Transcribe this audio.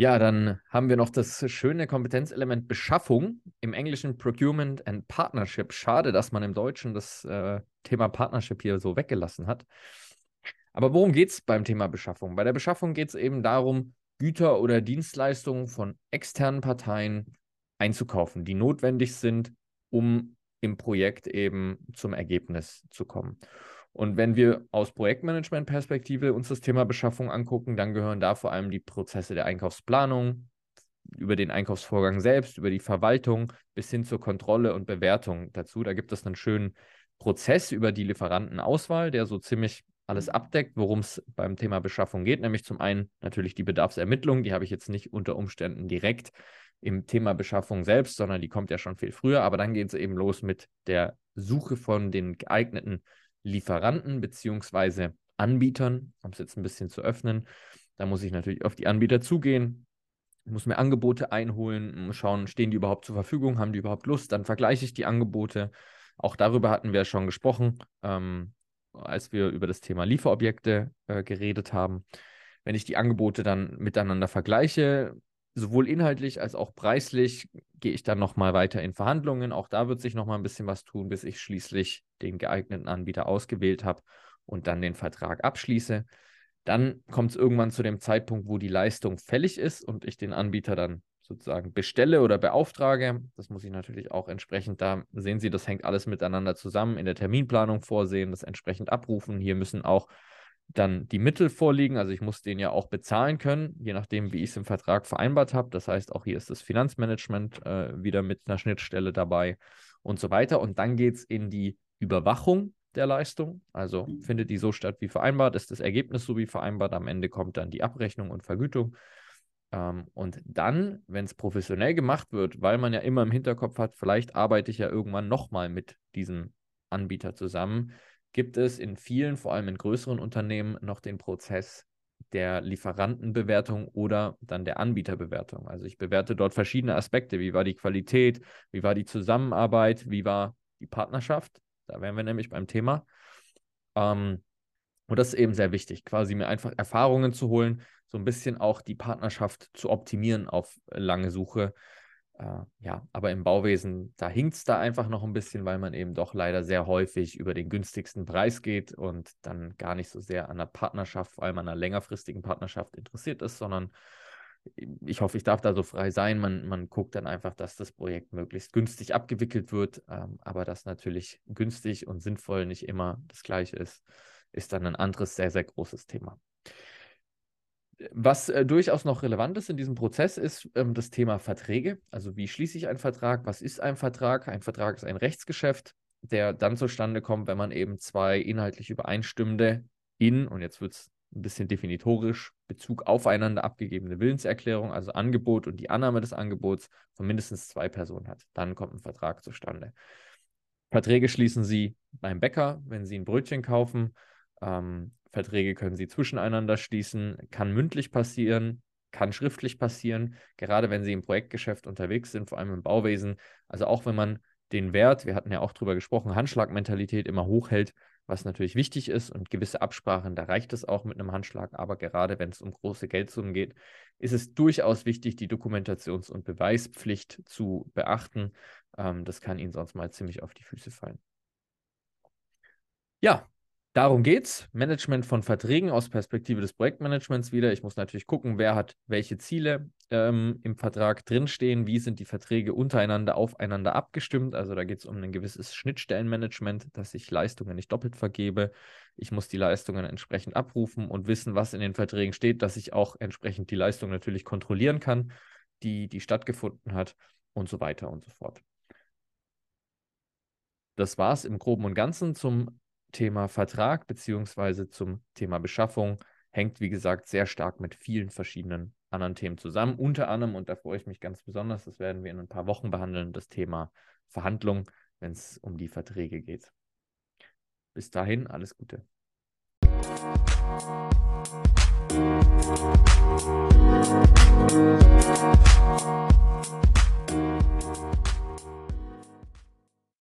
Ja, dann haben wir noch das schöne Kompetenzelement Beschaffung im Englischen Procurement and Partnership. Schade, dass man im Deutschen das äh, Thema Partnership hier so weggelassen hat. Aber worum geht es beim Thema Beschaffung? Bei der Beschaffung geht es eben darum, Güter oder Dienstleistungen von externen Parteien einzukaufen, die notwendig sind, um im Projekt eben zum Ergebnis zu kommen. Und wenn wir aus Projektmanagement-Perspektive uns das Thema Beschaffung angucken, dann gehören da vor allem die Prozesse der Einkaufsplanung, über den Einkaufsvorgang selbst, über die Verwaltung bis hin zur Kontrolle und Bewertung dazu. Da gibt es einen schönen Prozess über die Lieferantenauswahl, der so ziemlich alles abdeckt, worum es beim Thema Beschaffung geht, nämlich zum einen natürlich die Bedarfsermittlung, die habe ich jetzt nicht unter Umständen direkt im Thema Beschaffung selbst, sondern die kommt ja schon viel früher, aber dann geht es eben los mit der Suche von den geeigneten Lieferanten beziehungsweise Anbietern, um es jetzt ein bisschen zu öffnen. Da muss ich natürlich auf die Anbieter zugehen, muss mir Angebote einholen, schauen, stehen die überhaupt zur Verfügung, haben die überhaupt Lust, dann vergleiche ich die Angebote. Auch darüber hatten wir schon gesprochen, ähm, als wir über das Thema Lieferobjekte äh, geredet haben. Wenn ich die Angebote dann miteinander vergleiche, sowohl inhaltlich als auch preislich gehe ich dann nochmal weiter in Verhandlungen. Auch da wird sich nochmal ein bisschen was tun, bis ich schließlich den geeigneten Anbieter ausgewählt habe und dann den Vertrag abschließe. Dann kommt es irgendwann zu dem Zeitpunkt, wo die Leistung fällig ist und ich den Anbieter dann sozusagen bestelle oder beauftrage. Das muss ich natürlich auch entsprechend, da sehen Sie, das hängt alles miteinander zusammen, in der Terminplanung vorsehen, das entsprechend abrufen. Hier müssen auch dann die Mittel vorliegen. Also ich muss den ja auch bezahlen können, je nachdem, wie ich es im Vertrag vereinbart habe. Das heißt, auch hier ist das Finanzmanagement äh, wieder mit einer Schnittstelle dabei und so weiter. Und dann geht es in die Überwachung der Leistung. Also findet die so statt wie vereinbart, ist das Ergebnis so wie vereinbart. Am Ende kommt dann die Abrechnung und Vergütung. Ähm, und dann, wenn es professionell gemacht wird, weil man ja immer im Hinterkopf hat, vielleicht arbeite ich ja irgendwann nochmal mit diesem Anbieter zusammen, gibt es in vielen, vor allem in größeren Unternehmen, noch den Prozess der Lieferantenbewertung oder dann der Anbieterbewertung. Also ich bewerte dort verschiedene Aspekte. Wie war die Qualität? Wie war die Zusammenarbeit? Wie war die Partnerschaft? Da wären wir nämlich beim Thema. Ähm, und das ist eben sehr wichtig, quasi mir einfach Erfahrungen zu holen, so ein bisschen auch die Partnerschaft zu optimieren auf lange Suche äh, ja, aber im Bauwesen, da hinkt es da einfach noch ein bisschen, weil man eben doch leider sehr häufig über den günstigsten Preis geht und dann gar nicht so sehr an einer Partnerschaft, vor allem an einer längerfristigen Partnerschaft interessiert ist, sondern ich hoffe, ich darf da so frei sein. Man, man guckt dann einfach, dass das Projekt möglichst günstig abgewickelt wird, ähm, aber dass natürlich günstig und sinnvoll nicht immer das gleiche ist, ist dann ein anderes sehr, sehr großes Thema. Was äh, durchaus noch relevant ist in diesem Prozess, ist ähm, das Thema Verträge. Also wie schließe ich einen Vertrag? Was ist ein Vertrag? Ein Vertrag ist ein Rechtsgeschäft, der dann zustande kommt, wenn man eben zwei inhaltlich übereinstimmende in, und jetzt wird es ein bisschen definitorisch, Bezug aufeinander abgegebene Willenserklärung, also Angebot und die Annahme des Angebots von mindestens zwei Personen hat. Dann kommt ein Vertrag zustande. Verträge schließen Sie beim Bäcker, wenn Sie ein Brötchen kaufen. Ähm, Verträge können Sie zwischeneinander schließen, kann mündlich passieren, kann schriftlich passieren, gerade wenn Sie im Projektgeschäft unterwegs sind, vor allem im Bauwesen. Also auch wenn man den Wert, wir hatten ja auch drüber gesprochen, Handschlagmentalität immer hochhält, was natürlich wichtig ist und gewisse Absprachen, da reicht es auch mit einem Handschlag, aber gerade wenn es um große Geldsummen geht, ist es durchaus wichtig, die Dokumentations- und Beweispflicht zu beachten. Ähm, das kann Ihnen sonst mal ziemlich auf die Füße fallen. Ja, Darum geht's. Management von Verträgen aus Perspektive des Projektmanagements wieder. Ich muss natürlich gucken, wer hat welche Ziele ähm, im Vertrag drinstehen, wie sind die Verträge untereinander aufeinander abgestimmt. Also da geht es um ein gewisses Schnittstellenmanagement, dass ich Leistungen nicht doppelt vergebe. Ich muss die Leistungen entsprechend abrufen und wissen, was in den Verträgen steht, dass ich auch entsprechend die Leistung natürlich kontrollieren kann, die, die stattgefunden hat und so weiter und so fort. Das war es im Groben und Ganzen zum Thema Vertrag beziehungsweise zum Thema Beschaffung hängt, wie gesagt, sehr stark mit vielen verschiedenen anderen Themen zusammen. Unter anderem, und da freue ich mich ganz besonders, das werden wir in ein paar Wochen behandeln, das Thema Verhandlung, wenn es um die Verträge geht. Bis dahin, alles Gute.